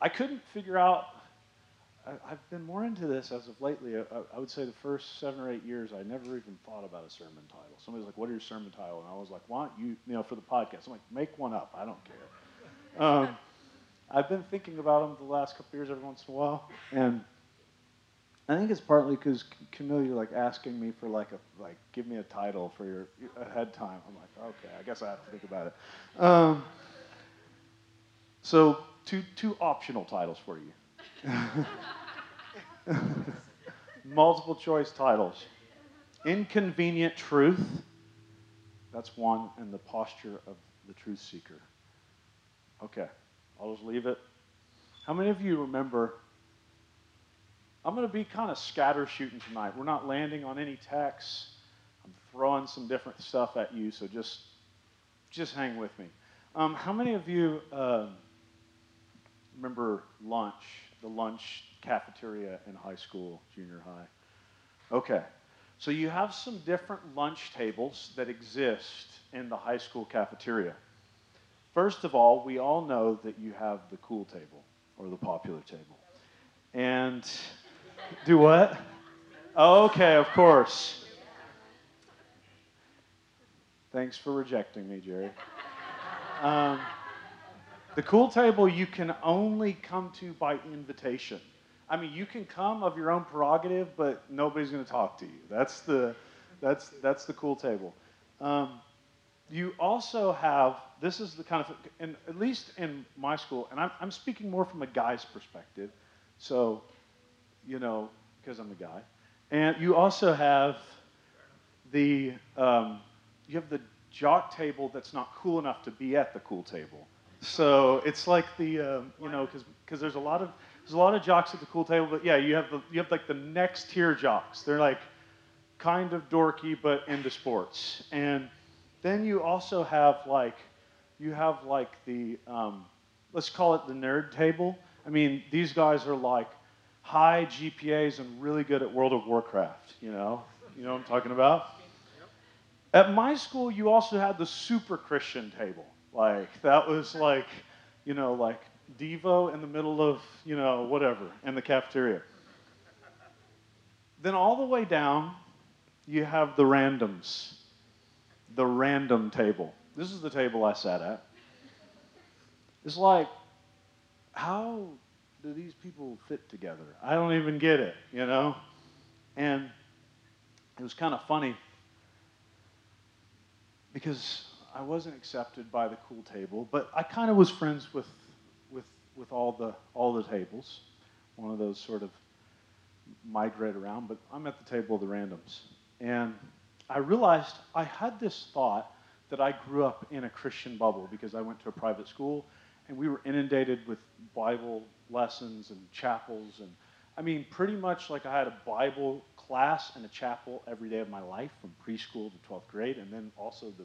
I couldn't figure out. I, I've been more into this as of lately. I, I would say the first seven or eight years, I never even thought about a sermon title. Somebody's like, "What is your sermon title?" And I was like, "Why don't you, you know, for the podcast?" I'm like, "Make one up. I don't care." Um, I've been thinking about them the last couple years, every once in a while, and I think it's partly because Camille, you're like asking me for like a like give me a title for your ahead time. I'm like, okay, I guess I have to think about it. Um, so two two optional titles for you. Multiple choice titles. Inconvenient truth. That's one, and the posture of the truth seeker. Okay, I'll just leave it. How many of you remember I'm going to be kind of scatter shooting tonight. We're not landing on any texts. I'm throwing some different stuff at you, so just just hang with me. Um, how many of you uh, remember lunch, the lunch cafeteria in high school, junior high? Okay, so you have some different lunch tables that exist in the high school cafeteria. First of all, we all know that you have the cool table or the popular table. And do what? Okay, of course. Thanks for rejecting me, Jerry. Um, the cool table you can only come to by invitation. I mean, you can come of your own prerogative, but nobody's going to talk to you. That's the, that's, that's the cool table. Um, you also have, this is the kind of, and at least in my school, and I'm, I'm speaking more from a guy's perspective. So you know, because I'm a guy. And you also have the um, you have the jock table that's not cool enough to be at the cool table. So it's like the um, you know because because there's a lot of there's a lot of jocks at the cool table, but yeah, you have the you have like the next tier jocks. They're like kind of dorky but into sports, and then you also have like you have like the um, let's call it the nerd table. I mean, these guys are like high GPAs and really good at World of Warcraft. You know, you know what I'm talking about. At my school, you also had the super Christian table. Like that was like, you know, like Devo in the middle of you know whatever in the cafeteria. Then all the way down, you have the randoms, the random table. This is the table I sat at. It's like, how do these people fit together? I don't even get it, you know? And it was kind of funny because I wasn't accepted by the cool table, but I kind of was friends with, with, with all, the, all the tables. One of those sort of migrate around, but I'm at the table of the randoms. And I realized I had this thought that I grew up in a Christian bubble because I went to a private school and we were inundated with Bible lessons and chapels and I mean pretty much like I had a Bible class and a chapel every day of my life from preschool to 12th grade and then also the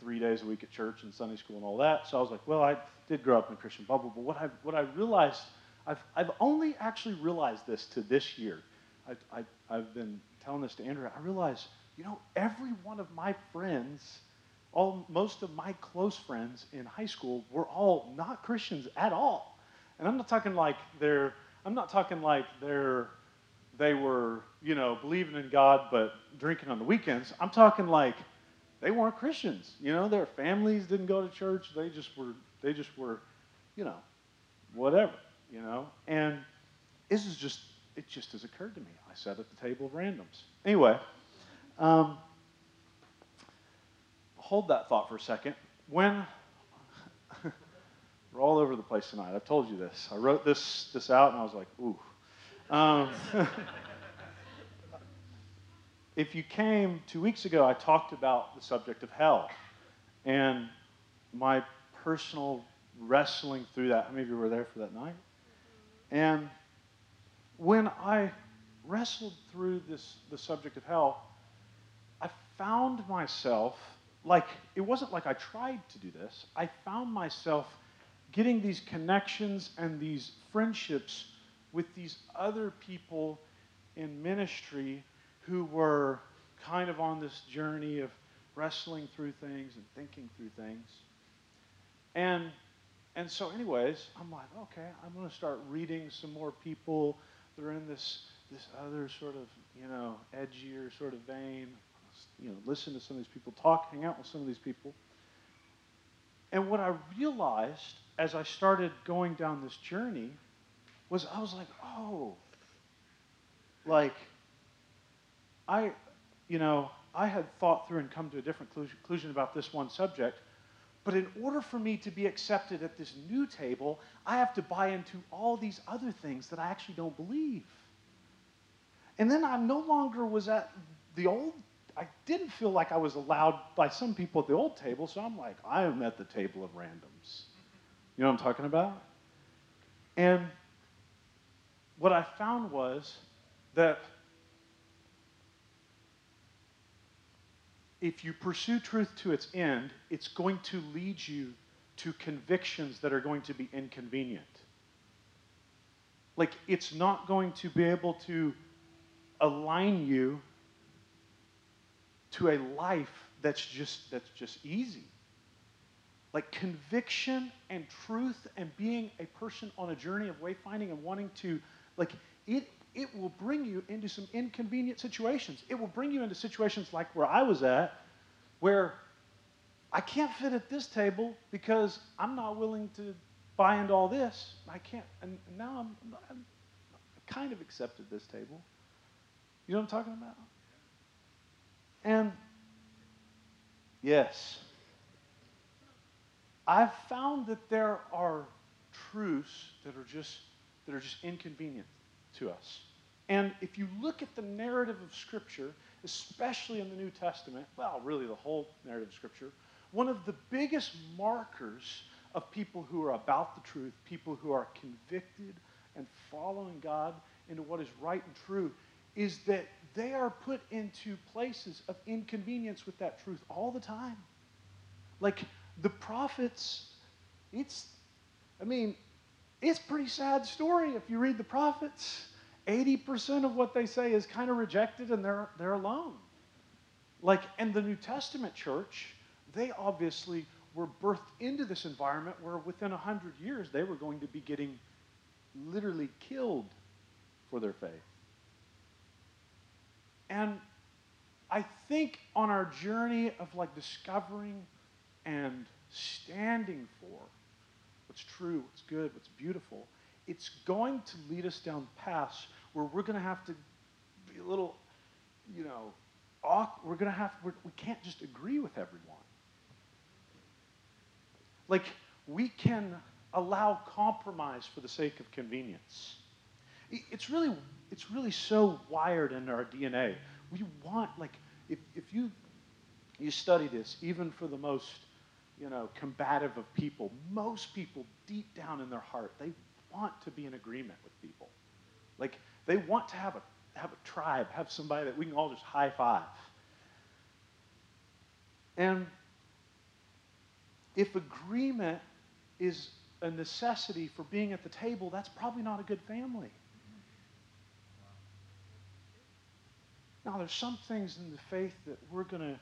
three days a week at church and Sunday school and all that. So I was like, well, I did grow up in a Christian bubble, but what I what I realized I've I've only actually realized this to this year. I, I I've been telling this to Andrew. I realized, you know, every one of my friends all most of my close friends in high school were all not Christians at all. And I'm not talking like they're I'm not talking like they're they were, you know, believing in God but drinking on the weekends. I'm talking like they weren't Christians. You know, their families didn't go to church. They just were they just were, you know, whatever, you know. And this is just it just has occurred to me. I sat at the table of randoms. Anyway, um, hold that thought for a second. When we're all over the place tonight, I've told you this. I wrote this this out, and I was like, ooh. Um, if you came two weeks ago, I talked about the subject of hell and my personal wrestling through that. How many of you were there for that night? And when I wrestled through this the subject of hell, I found myself like it wasn't like I tried to do this. I found myself getting these connections and these friendships with these other people in ministry who were kind of on this journey of wrestling through things and thinking through things. And and so, anyways, I'm like, okay, I'm going to start reading some more people that are in this this other sort of, you know, edgier sort of vein. You know, listen to some of these people talk, hang out with some of these people. And what I realized as I started going down this journey was I was like, oh, like I, you know, I had thought through and come to a different conclusion about this one subject. But in order for me to be accepted at this new table, I have to buy into all these other things that I actually don't believe. And then I no longer was at the old, I didn't feel like I was allowed by some people at the old table, so I'm like, I am at the table of randoms. You know what I'm talking about? And what I found was that if you pursue truth to its end, it's going to lead you to convictions that are going to be inconvenient. Like, it's not going to be able to align you to a life that's just, that's just easy. Like, conviction and truth and being a person on a journey of wayfinding and wanting to, like, it it will bring you into some inconvenient situations. It will bring you into situations like where I was at, where I can't fit at this table because I'm not willing to buy into all this. I can't, and now I'm, I'm kind of accepted this table. You know what I'm talking about? And yes, I've found that there are truths that are just that are just inconvenient to us. And if you look at the narrative of Scripture, especially in the New Testament, well, really the whole narrative of Scripture, one of the biggest markers of people who are about the truth, people who are convicted and following God into what is right and true, is that they are put into places of inconvenience with that truth all the time. Like the prophets, it's, I mean, it's pretty sad story if you read the prophets. 80% of what they say is kind of rejected and they're, they're alone. Like, and the New Testament church, they obviously were birthed into this environment where within 100 years they were going to be getting literally killed for their faith. And I think on our journey of like discovering and standing for what's true, what's good, what's beautiful, it's going to lead us down paths where we're going to have to be a little, you know, awkward. We're going to have, we're, we can't just agree with everyone. Like, we can allow compromise for the sake of convenience. It's really, it's really so wired in our DNA. We want, like, if, if you, you study this, even for the most, you know, combative of people, most people deep down in their heart, they want to be in agreement with people. Like, they want to have a, have a tribe, have somebody that we can all just high five. And if agreement is a necessity for being at the table, that's probably not a good family. Now, there's some things in the faith that we're going to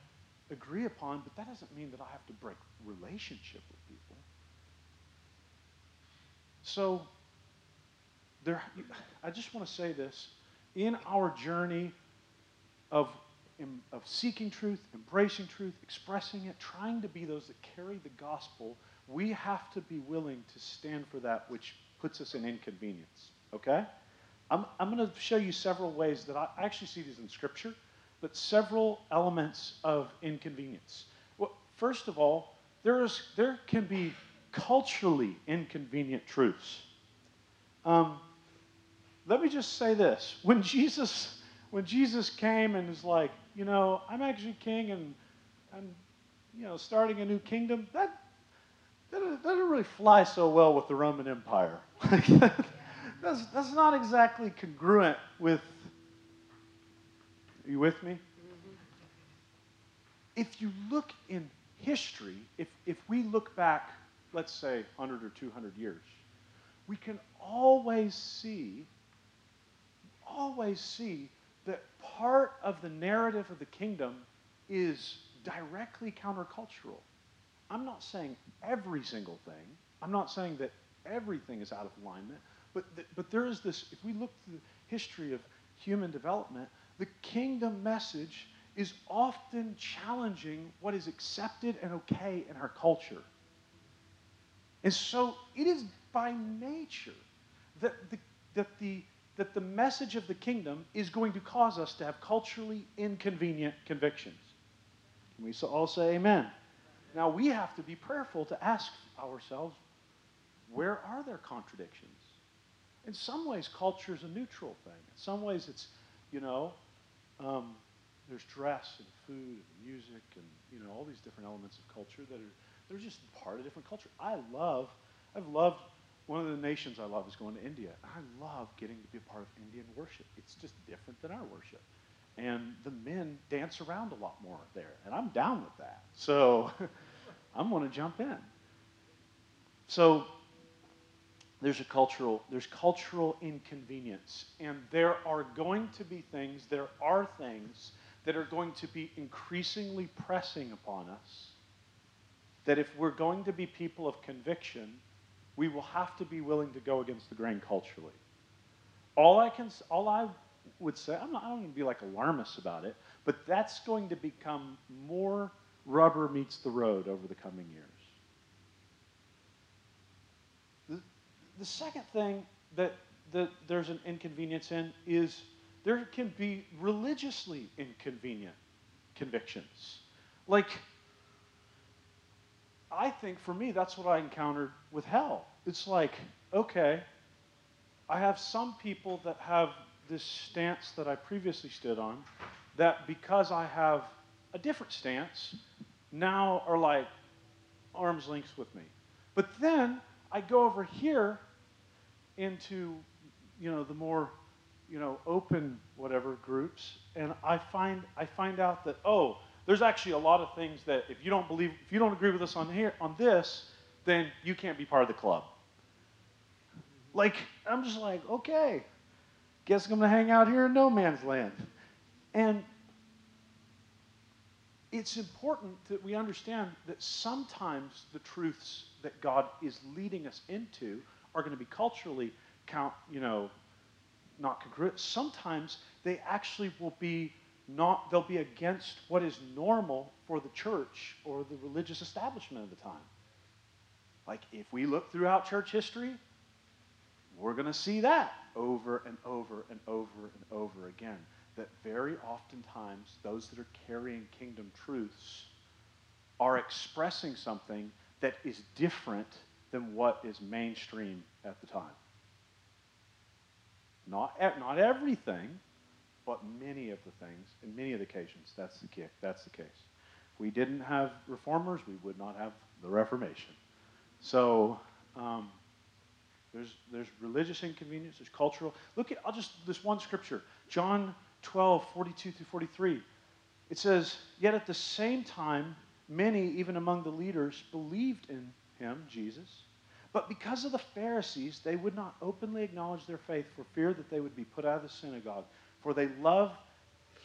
agree upon, but that doesn't mean that I have to break relationship with people. So, there, I just want to say this. In our journey of, of seeking truth, embracing truth, expressing it, trying to be those that carry the gospel, we have to be willing to stand for that which puts us in inconvenience. Okay? I'm, I'm going to show you several ways that I, I actually see these in Scripture, but several elements of inconvenience. Well, first of all, there, is, there can be culturally inconvenient truths. Um, let me just say this. When Jesus, when Jesus came and was like, you know, I'm actually king and I'm, you know, starting a new kingdom, that, that doesn't really fly so well with the Roman Empire. that's, that's not exactly congruent with. Are you with me? Mm-hmm. If you look in history, if, if we look back, let's say 100 or 200 years, we can always see always see that part of the narrative of the kingdom is directly countercultural. I'm not saying every single thing, I'm not saying that everything is out of alignment, but, th- but there is this, if we look through the history of human development, the kingdom message is often challenging what is accepted and okay in our culture. And so it is by nature that the, that the, that the message of the kingdom is going to cause us to have culturally inconvenient convictions. Can we all say amen? Now we have to be prayerful to ask ourselves, where are there contradictions? In some ways, culture is a neutral thing. In some ways, it's, you know, um, there's dress and food and music and, you know, all these different elements of culture that are, they're just part of different culture. I love, I've loved, one of the nations I love is going to India. I love getting to be a part of Indian worship. It's just different than our worship. And the men dance around a lot more there, and I'm down with that. So I'm going to jump in. So there's a cultural there's cultural inconvenience and there are going to be things there are things that are going to be increasingly pressing upon us that if we're going to be people of conviction we will have to be willing to go against the grain culturally all i can all i would say i'm not i don't even be like alarmist about it but that's going to become more rubber meets the road over the coming years the second thing that, that there's an inconvenience in is there can be religiously inconvenient convictions. Like, I think for me, that's what I encountered with hell. It's like, okay, I have some people that have this stance that I previously stood on, that because I have a different stance, now are like arm's length with me. But then I go over here into, you know, the more, you know, open whatever groups, and I find I find out that oh, there's actually a lot of things that if you don't believe, if you don't agree with us on here on this, then you can't be part of the club. Like I'm just like okay, guess I'm gonna hang out here in no man's land, and it's important that we understand that sometimes the truths that God is leading us into are going to be culturally count, you know, not congruent. Sometimes they actually will be not, they'll be against what is normal for the church or the religious establishment of the time. Like if we look throughout church history, we're going to see that over and over and over and over again. That very oftentimes those that are carrying kingdom truths are expressing something that is different than what is mainstream at the time. Not, not everything, but many of the things, in many of the occasions, that's the, case, that's the case. If we didn't have reformers, we would not have the Reformation. So um, there's, there's religious inconvenience, there's cultural. Look at, I'll just, this one scripture, John 12, 42 through 43. It says, Yet at the same time, many, even among the leaders, believed in him, Jesus. But because of the Pharisees, they would not openly acknowledge their faith for fear that they would be put out of the synagogue, for they love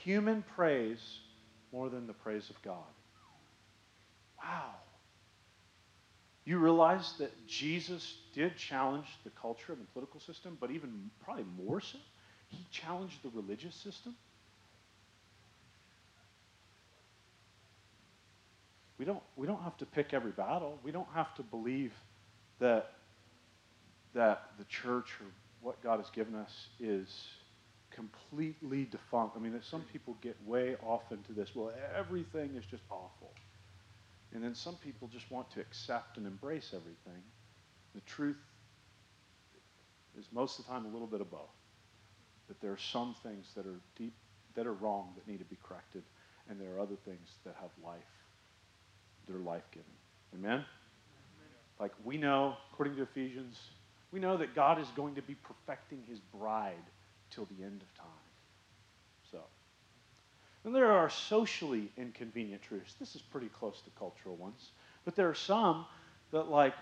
human praise more than the praise of God. Wow. You realize that Jesus did challenge the culture and the political system, but even probably more so, he challenged the religious system. We don't, we don't have to pick every battle. We don't have to believe that, that the church or what God has given us is completely defunct. I mean, some people get way off into this. Well, everything is just awful. And then some people just want to accept and embrace everything. The truth is most of the time a little bit of both. That there are some things that are deep, that are wrong, that need to be corrected, and there are other things that have life, that are life giving. Amen? Like we know, according to Ephesians, we know that God is going to be perfecting his bride till the end of time. So, and there are socially inconvenient truths. This is pretty close to cultural ones. But there are some that, like,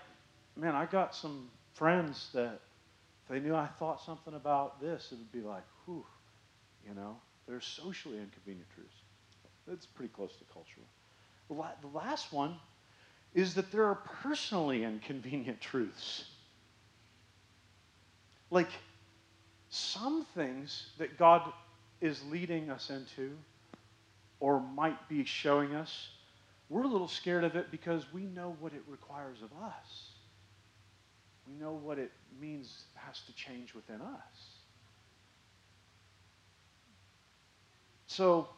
man, I got some friends that if they knew I thought something about this, it would be like, whew, you know, they're socially inconvenient truths. That's pretty close to cultural. The last one is that there are personally inconvenient truths. Like some things that God is leading us into or might be showing us, we're a little scared of it because we know what it requires of us. We know what it means has to change within us. So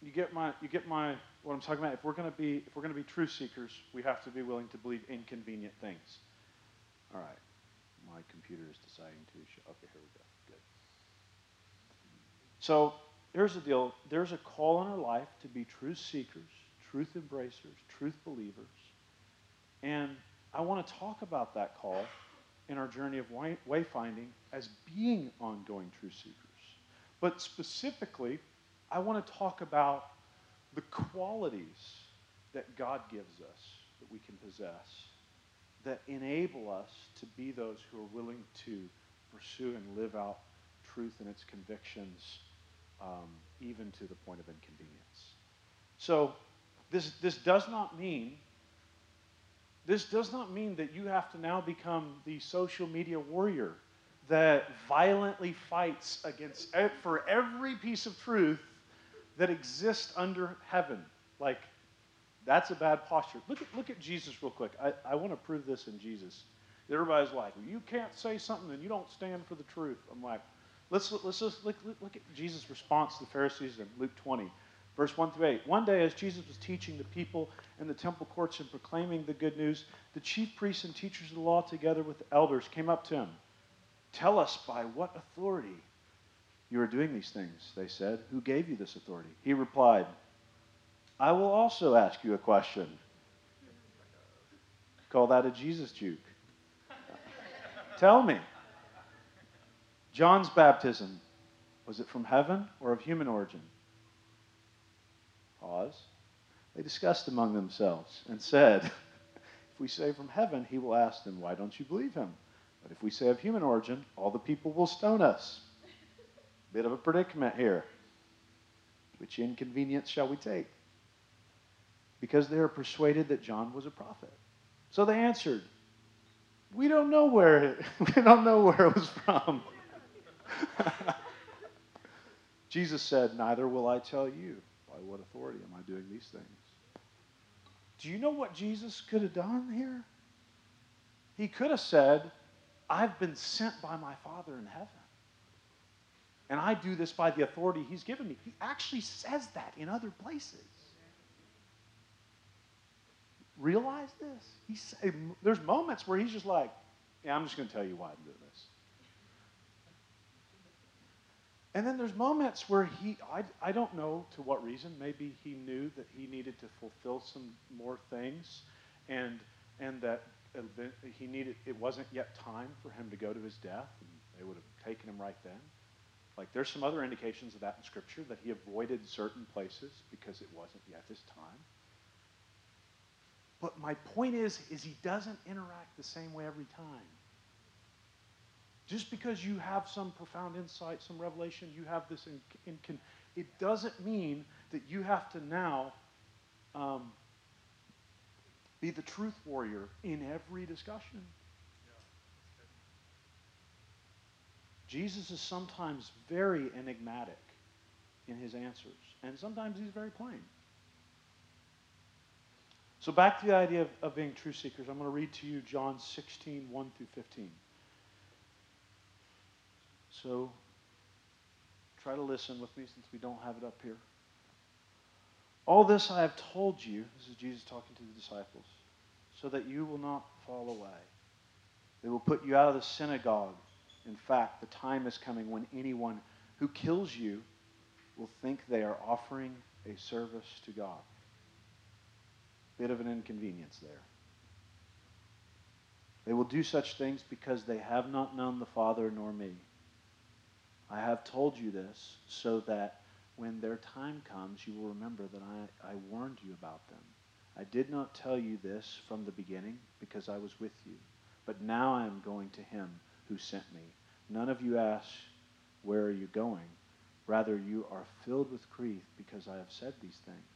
you get my you get my what I'm talking about. If we're going to be if we're going to be truth seekers, we have to be willing to believe inconvenient things. All right, my computer is deciding to. Show. Okay, here we go. Good. So here's the deal. There's a call in our life to be truth seekers, truth embracers, truth believers, and I want to talk about that call in our journey of wayfinding as being ongoing truth seekers. But specifically, I want to talk about the qualities that God gives us that we can possess that enable us to be those who are willing to pursue and live out truth and its convictions, um, even to the point of inconvenience. So, this, this does not mean this does not mean that you have to now become the social media warrior that violently fights against for every piece of truth that exists under heaven. Like, that's a bad posture. Look at, look at Jesus real quick. I, I want to prove this in Jesus. Everybody's like, well, you can't say something and you don't stand for the truth. I'm like, let's, let's just look, look at Jesus' response to the Pharisees in Luke 20, verse 1 through 8. One day, as Jesus was teaching the people in the temple courts and proclaiming the good news, the chief priests and teachers of the law, together with the elders, came up to him. Tell us by what authority you are doing these things, they said. Who gave you this authority? He replied, I will also ask you a question. Call that a Jesus juke. Tell me. John's baptism, was it from heaven or of human origin? Pause. They discussed among themselves and said, If we say from heaven, he will ask them, Why don't you believe him? But if we say of human origin, all the people will stone us. Bit of a predicament here. Which inconvenience shall we take? Because they are persuaded that John was a prophet. So they answered, We don't know where it, we don't know where it was from. Jesus said, Neither will I tell you by what authority am I doing these things. Do you know what Jesus could have done here? He could have said, I've been sent by my Father in heaven. And I do this by the authority he's given me. He actually says that in other places. Realize this? There's moments where he's just like, yeah, I'm just going to tell you why I'm doing this. And then there's moments where he, I, I don't know to what reason, maybe he knew that he needed to fulfill some more things and, and that he needed, it wasn't yet time for him to go to his death and they would have taken him right then. Like there's some other indications of that in Scripture that he avoided certain places because it wasn't yet his time. But my point is, is he doesn't interact the same way every time. Just because you have some profound insight, some revelation, you have this in, in, in it doesn't mean that you have to now um, be the truth warrior in every discussion. Jesus is sometimes very enigmatic in his answers, and sometimes he's very plain. So, back to the idea of, of being true seekers, I'm going to read to you John 16, 1 through 15. So, try to listen with me since we don't have it up here. All this I have told you, this is Jesus talking to the disciples, so that you will not fall away. They will put you out of the synagogue. In fact, the time is coming when anyone who kills you will think they are offering a service to God. Bit of an inconvenience there. They will do such things because they have not known the Father nor me. I have told you this so that when their time comes, you will remember that I, I warned you about them. I did not tell you this from the beginning because I was with you. But now I am going to him who sent me. None of you ask, Where are you going? Rather, you are filled with grief because I have said these things.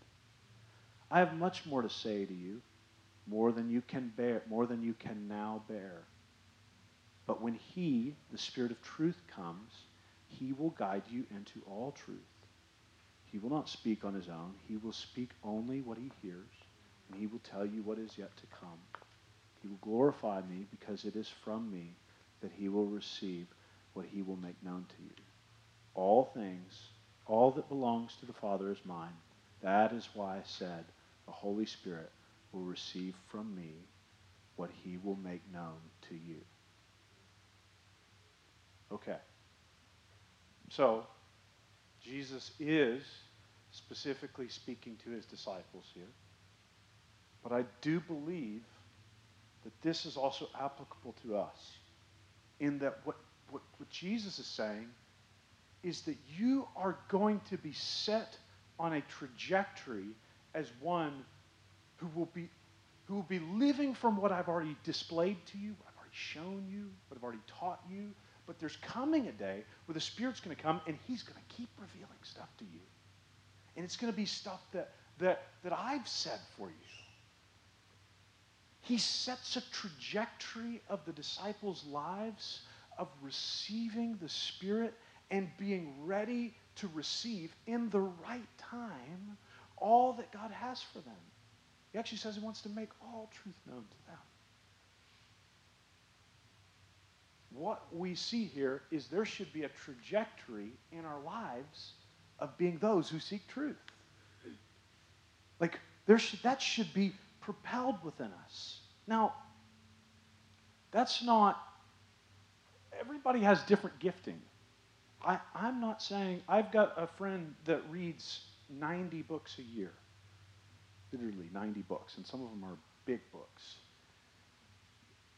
I have much more to say to you, more than you can bear, more than you can now bear. But when he, the Spirit of truth, comes, he will guide you into all truth. He will not speak on his own. He will speak only what he hears, and he will tell you what is yet to come. He will glorify me because it is from me that he will receive what he will make known to you. All things, all that belongs to the Father is mine. That is why I said the Holy Spirit will receive from me what he will make known to you. Okay. So, Jesus is specifically speaking to his disciples here. But I do believe that this is also applicable to us. In that what, what, what Jesus is saying is that you are going to be set on a trajectory as one who will be who will be living from what I've already displayed to you, what I've already shown you, what I've already taught you, but there's coming a day where the Spirit's going to come and He's going to keep revealing stuff to you. And it's going to be stuff that, that, that I've said for you. He sets a trajectory of the disciples' lives of receiving the Spirit and being ready to receive in the right time all that God has for them. He actually says he wants to make all truth known to them. what we see here is there should be a trajectory in our lives of being those who seek truth. Like, there should, that should be propelled within us. Now, that's not, everybody has different gifting. I, I'm not saying, I've got a friend that reads 90 books a year, literally 90 books, and some of them are big books.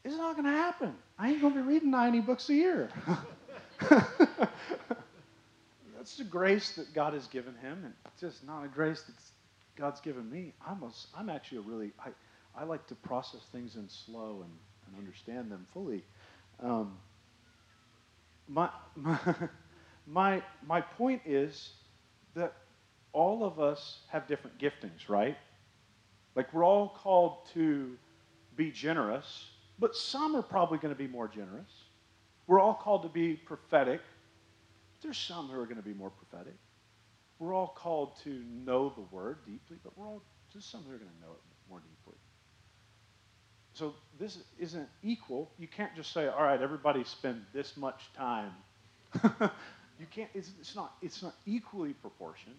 It's not going to happen. I ain't going to be reading 90 books a year. That's the grace that God has given him, and it's just not a grace that God's given me. I'm, a, I'm actually a really, I, I like to process things in slow and, and understand them fully. Um, my, my, my, my point is that all of us have different giftings, right? Like we're all called to be generous but some are probably going to be more generous. We're all called to be prophetic. There's some who are going to be more prophetic. We're all called to know the word deeply, but we're all just some who are going to know it more deeply. So this isn't equal. You can't just say, all right, everybody spend this much time. you can't, it's, it's, not, it's not equally proportioned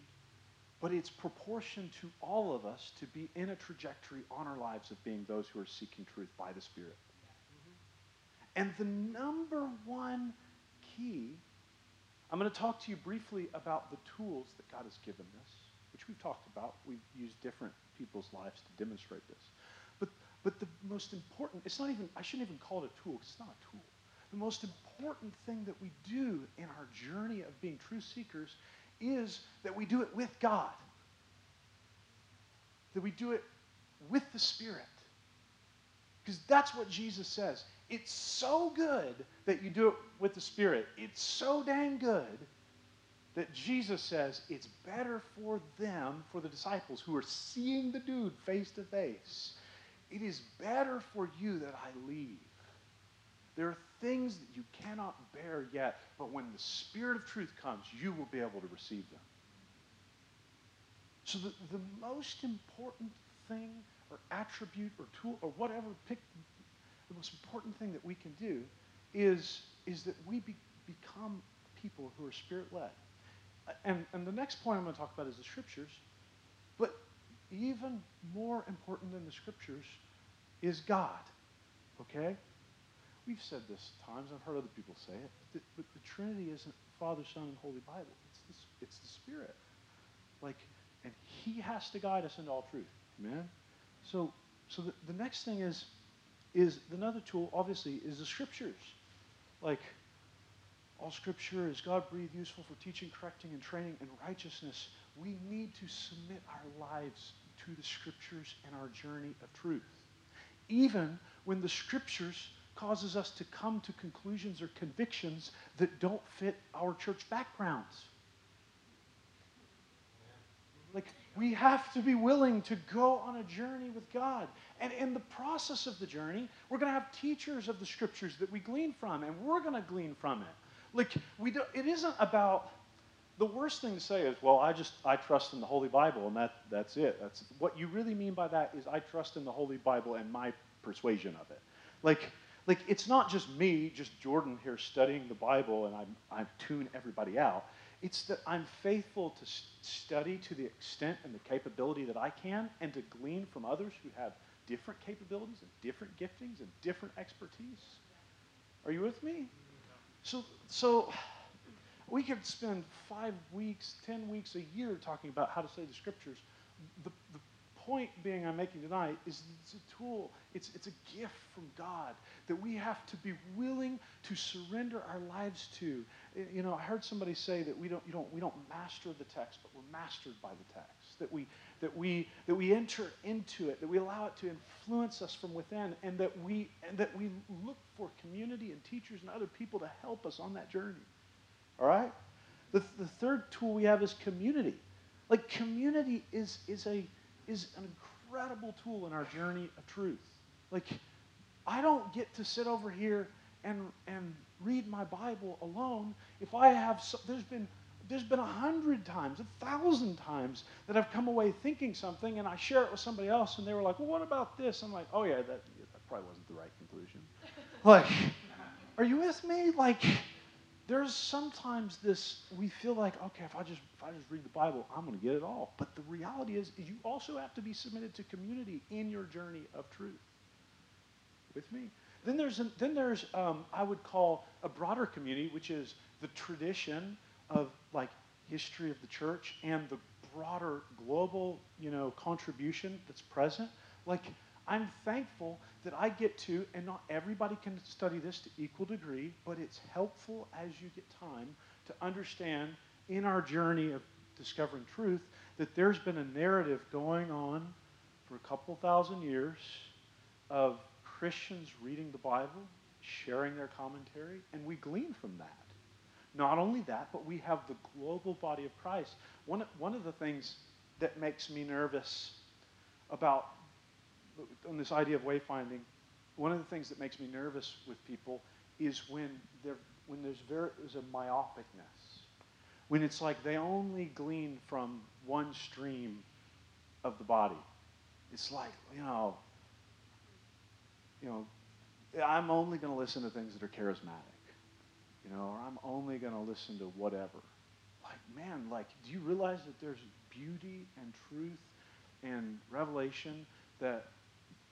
but it's proportioned to all of us to be in a trajectory on our lives of being those who are seeking truth by the Spirit. And the number one key, I'm going to talk to you briefly about the tools that God has given us, which we've talked about. We've used different people's lives to demonstrate this. But, but the most important, it's not even, I shouldn't even call it a tool because it's not a tool. The most important thing that we do in our journey of being true seekers is that we do it with God, that we do it with the Spirit. Because that's what Jesus says. It's so good that you do it with the Spirit. It's so dang good that Jesus says it's better for them, for the disciples who are seeing the dude face to face. It is better for you that I leave. There are things that you cannot bear yet, but when the Spirit of truth comes, you will be able to receive them. So, the, the most important thing, or attribute, or tool, or whatever, pick the most important thing that we can do is, is that we be, become people who are Spirit led. And, and the next point I'm going to talk about is the Scriptures. But even more important than the Scriptures is God. Okay? We've said this times, I've heard other people say it, but the, but the Trinity isn't Father, Son, and Holy Bible. It's the, it's the Spirit. Like, And He has to guide us into all truth. Amen? So, so the, the next thing is, is another tool, obviously, is the scriptures. Like, all scripture is God breathed, useful for teaching, correcting, and training in righteousness. We need to submit our lives to the scriptures and our journey of truth. Even when the scriptures causes us to come to conclusions or convictions that don't fit our church backgrounds. Like, we have to be willing to go on a journey with God. And in the process of the journey, we're going to have teachers of the scriptures that we glean from, and we're going to glean from it. Like, we do, it isn't about the worst thing to say is, well, I just I trust in the Holy Bible, and that that's it. That's what you really mean by that is I trust in the Holy Bible and my persuasion of it. Like, like it's not just me, just Jordan here studying the Bible, and I'm I tune everybody out. It's that I'm faithful to study to the extent and the capability that I can, and to glean from others who have different capabilities and different giftings and different expertise. Are you with me? So, so we could spend five weeks, ten weeks, a year talking about how to say the scriptures. The point being I'm making tonight is it's a tool, it's, it's a gift from God that we have to be willing to surrender our lives to. You know, I heard somebody say that we don't, you don't, we don't master the text, but we're mastered by the text. That we, that, we, that we enter into it, that we allow it to influence us from within, and that we, and that we look for community and teachers and other people to help us on that journey. All right? The, the third tool we have is community. Like, community is, is, a, is an incredible tool in our journey of truth. Like, I don't get to sit over here and, and read my Bible alone if I have, so, there's been there's been a hundred times, a thousand times that I've come away thinking something and I share it with somebody else and they were like, well, what about this? I'm like, oh, yeah, that, that probably wasn't the right conclusion. like, are you with me? Like, there's sometimes this we feel like okay if i just if i just read the bible i'm going to get it all. But the reality is, is you also have to be submitted to community in your journey of truth. With me. Then there's an, then there's um, i would call a broader community which is the tradition of like history of the church and the broader global you know contribution that's present. Like I'm thankful that I get to, and not everybody can study this to equal degree, but it's helpful as you get time to understand in our journey of discovering truth that there's been a narrative going on for a couple thousand years of Christians reading the Bible, sharing their commentary, and we glean from that. Not only that, but we have the global body of Christ. One, one of the things that makes me nervous about on this idea of wayfinding, one of the things that makes me nervous with people is when when there's very there's a myopicness, when it's like they only glean from one stream of the body. It's like you know, you know, I'm only going to listen to things that are charismatic, you know, or I'm only going to listen to whatever. Like man, like do you realize that there's beauty and truth and revelation that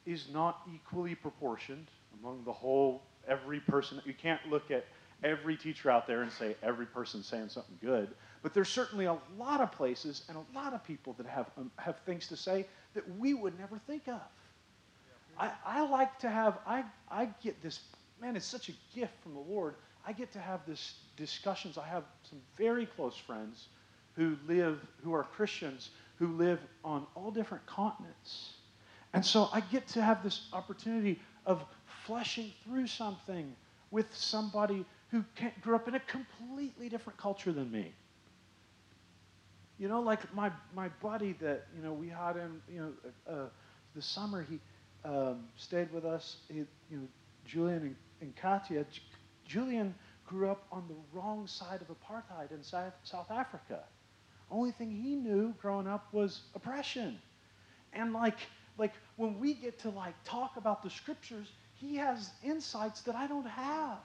is not equally proportioned among the whole, every person. You can't look at every teacher out there and say every person's saying something good. But there's certainly a lot of places and a lot of people that have, um, have things to say that we would never think of. I, I like to have, I, I get this, man, it's such a gift from the Lord. I get to have this discussions. I have some very close friends who live, who are Christians, who live on all different continents. And so I get to have this opportunity of fleshing through something with somebody who grew up in a completely different culture than me. You know, like my, my buddy that, you know, we had him, you know, uh, the summer he um, stayed with us, he, you know, Julian and, and Katya. J- Julian grew up on the wrong side of apartheid in South, South Africa. Only thing he knew growing up was oppression. And like, like when we get to like talk about the scriptures, he has insights that I don't have.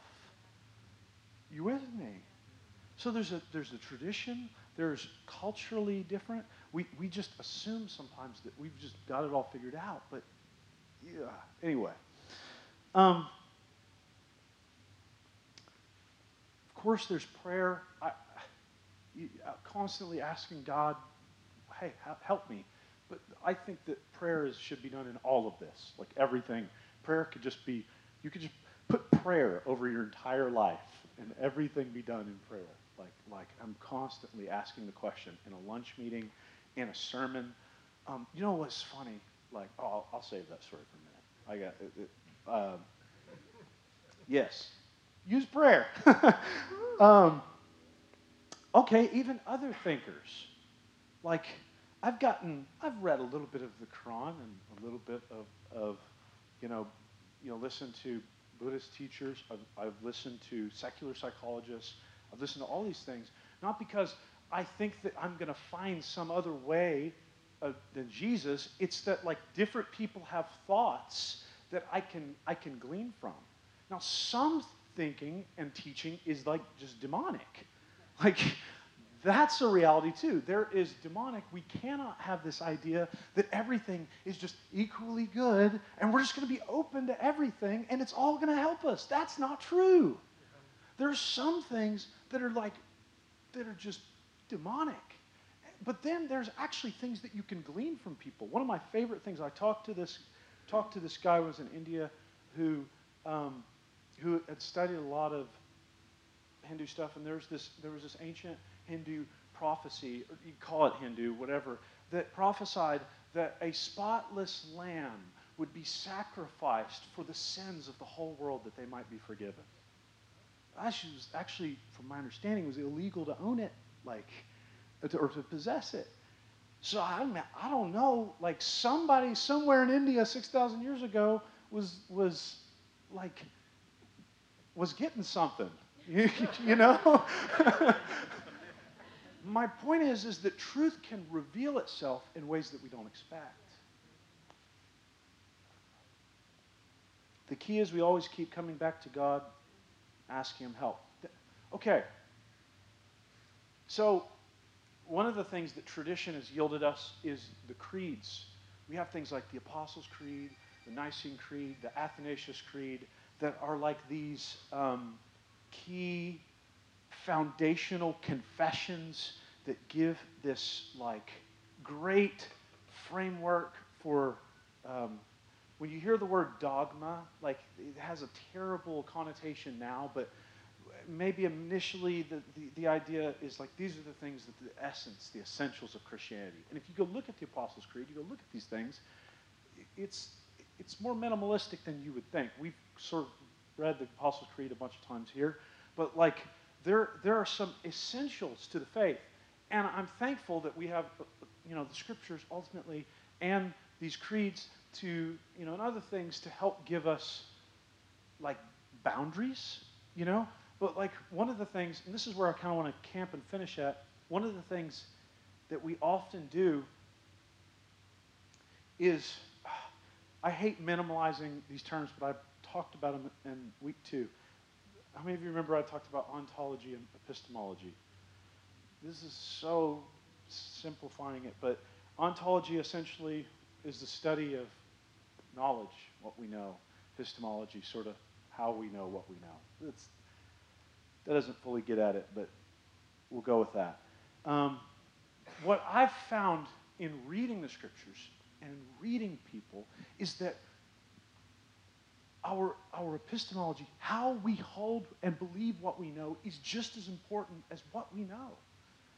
You with me? So there's a there's a tradition, there's culturally different. We we just assume sometimes that we've just got it all figured out, but yeah. Anyway. Um, of course, there's prayer. I, I, constantly asking God, hey, help me. But I think that prayer should be done in all of this, like everything. Prayer could just be, you could just put prayer over your entire life and everything be done in prayer. Like, like I'm constantly asking the question in a lunch meeting, in a sermon. Um, you know what's funny? Like, oh, I'll, I'll, save that story for a minute. I got it. it uh, yes, use prayer. um, okay, even other thinkers. Like, I've gotten, I've read a little bit of the Quran and a little bit of, of you know, you know, listened to Buddhist teachers. I've, I've listened to secular psychologists. I've listened to all these things, not because I think that I'm going to find some other way uh, than Jesus. It's that like different people have thoughts that I can I can glean from. Now, some thinking and teaching is like just demonic. Like that's a reality too. There is demonic. We cannot have this idea that everything is just equally good and we're just going to be open to everything and it's all going to help us. That's not true. There's some things that are like, that are just demonic. But then there's actually things that you can glean from people. One of my favorite things, I talked to this, talked to this guy who was in India who, um, who had studied a lot of Hindu stuff, and there's this, there was this ancient Hindu prophecy, or you call it Hindu, whatever, that prophesied that a spotless lamb would be sacrificed for the sins of the whole world that they might be forgiven. Actually, was actually, from my understanding, it was illegal to own it, like, or to possess it. So I, mean, I don't know, like somebody somewhere in India 6,000 years ago was, was like, was getting something, you, you know? my point is, is that truth can reveal itself in ways that we don't expect. The key is we always keep coming back to God, asking Him help. Okay. So, one of the things that tradition has yielded us is the creeds. We have things like the Apostles' Creed, the Nicene Creed, the Athanasius Creed, that are like these um, key foundational confessions that give this like great framework for um, when you hear the word dogma like it has a terrible connotation now but maybe initially the, the, the, idea is like these are the things that the essence the essentials of christianity. And if you go look at the apostles creed you go look at these things it's it's more minimalistic than you would think. We've sort of read the apostles creed a bunch of times here but like there, there are some essentials to the faith. And I'm thankful that we have, uh, you know, the scriptures ultimately and these creeds to, you know, and other things to help give us like boundaries, you know. But like one of the things, and this is where I kind of want to camp and finish at, one of the things that we often do is, I hate minimalizing these terms, but I've talked about them in week two how many of you remember I talked about ontology and epistemology? This is so simplifying it, but ontology essentially is the study of knowledge, what we know. Epistemology, sort of how we know what we know. It's, that doesn't fully get at it, but we'll go with that. Um, what I've found in reading the scriptures and reading people is that our, our epistemology, how we hold and believe what we know, is just as important as what we know.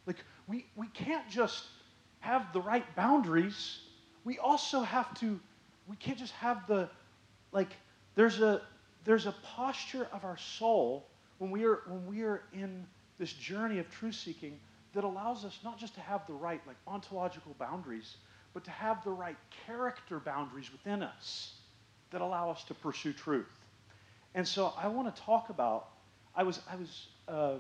Like, we, we can't just have the right boundaries. We also have to, we can't just have the, like, there's a, there's a posture of our soul when we are, when we are in this journey of truth seeking that allows us not just to have the right, like, ontological boundaries, but to have the right character boundaries within us that allow us to pursue truth. And so I want to talk about, I was, I was uh,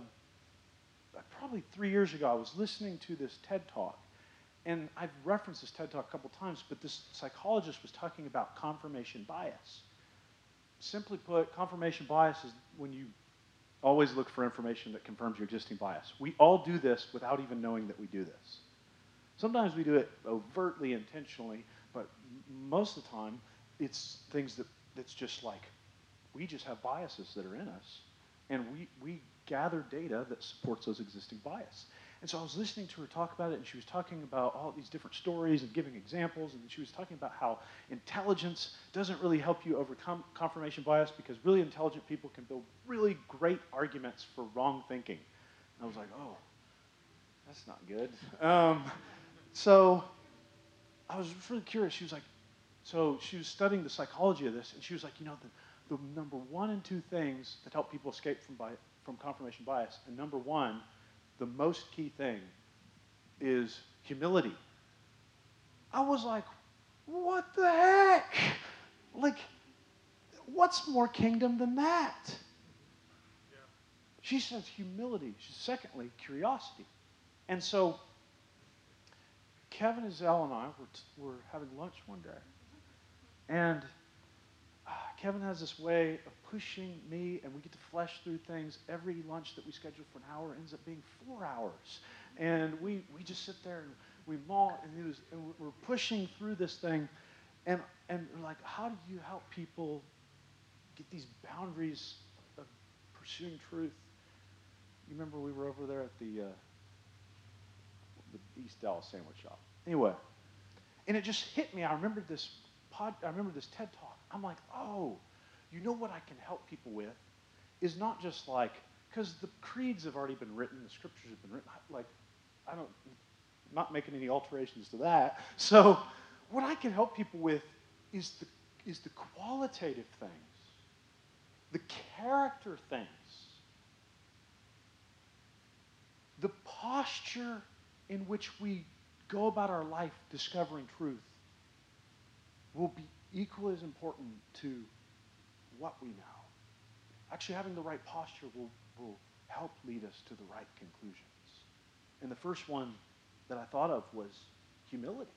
probably three years ago, I was listening to this TED Talk. And I've referenced this TED Talk a couple times, but this psychologist was talking about confirmation bias. Simply put, confirmation bias is when you always look for information that confirms your existing bias. We all do this without even knowing that we do this. Sometimes we do it overtly, intentionally, but most of the time, it's things that that's just like we just have biases that are in us, and we we gather data that supports those existing bias. And so I was listening to her talk about it, and she was talking about all these different stories and giving examples, and she was talking about how intelligence doesn't really help you overcome confirmation bias because really intelligent people can build really great arguments for wrong thinking. And I was like, oh, that's not good. Um, so I was really curious. She was like, so she was studying the psychology of this, and she was like, you know, the, the number one and two things that help people escape from, bi- from confirmation bias, and number one, the most key thing is humility. I was like, what the heck? Like, what's more kingdom than that? She says humility. Secondly, curiosity. And so, Kevin and and I were, t- were having lunch one day. And uh, Kevin has this way of pushing me, and we get to flesh through things. Every lunch that we schedule for an hour ends up being four hours. And we, we just sit there and we maul, and, was, and we're pushing through this thing. And, and like, how do you help people get these boundaries of pursuing truth? You remember we were over there at the, uh, the East Dallas sandwich shop. Anyway, and it just hit me. I remember this pod, I remember this TED talk. I'm like, oh, you know what I can help people with is not just like, because the creeds have already been written, the scriptures have been written. Like, I don't, I'm not making any alterations to that. So, what I can help people with is the, is the qualitative things, the character things, the posture in which we go about our life discovering truth will be equally as important to what we know. Actually, having the right posture will, will help lead us to the right conclusions. And the first one that I thought of was humility.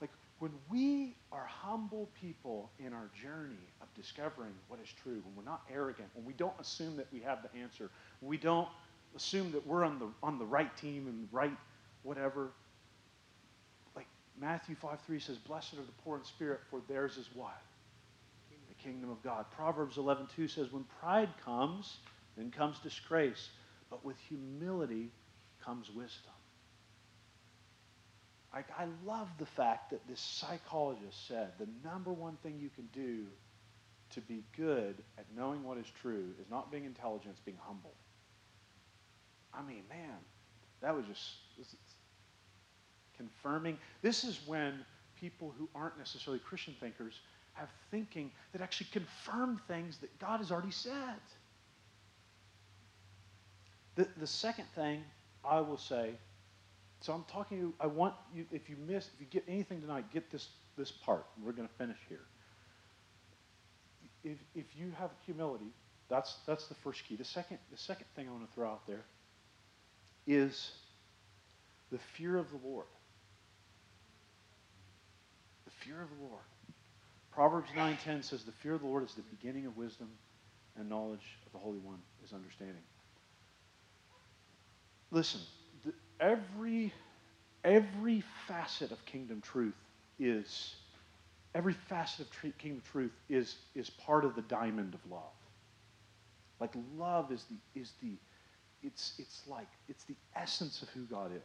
Like, when we are humble people in our journey of discovering what is true, when we're not arrogant, when we don't assume that we have the answer, when we don't assume that we're on the, on the right team and right whatever, Matthew 5 3 says, Blessed are the poor in spirit, for theirs is what? The kingdom of God. Proverbs 11:2 says, "When pride comes, then comes disgrace, but with humility comes wisdom." I, I love the fact that this psychologist said the number one thing you can do to be good at knowing what is true is not being intelligent, it's being humble. I mean, man, that was just confirming. This is when people who aren't necessarily Christian thinkers have thinking that actually confirm things that God has already said. The, the second thing I will say, so I'm talking to you, I want you, if you miss, if you get anything tonight, get this, this part. We're going to finish here. If, if you have humility, that's, that's the first key. The second, the second thing I want to throw out there is the fear of the Lord. Fear of the Lord. Proverbs 9:10 says, "The fear of the Lord is the beginning of wisdom, and knowledge of the Holy One is understanding." Listen, the, every every facet of kingdom truth is every facet of tr- kingdom truth is is part of the diamond of love. Like love is the is the it's it's like it's the essence of who God is.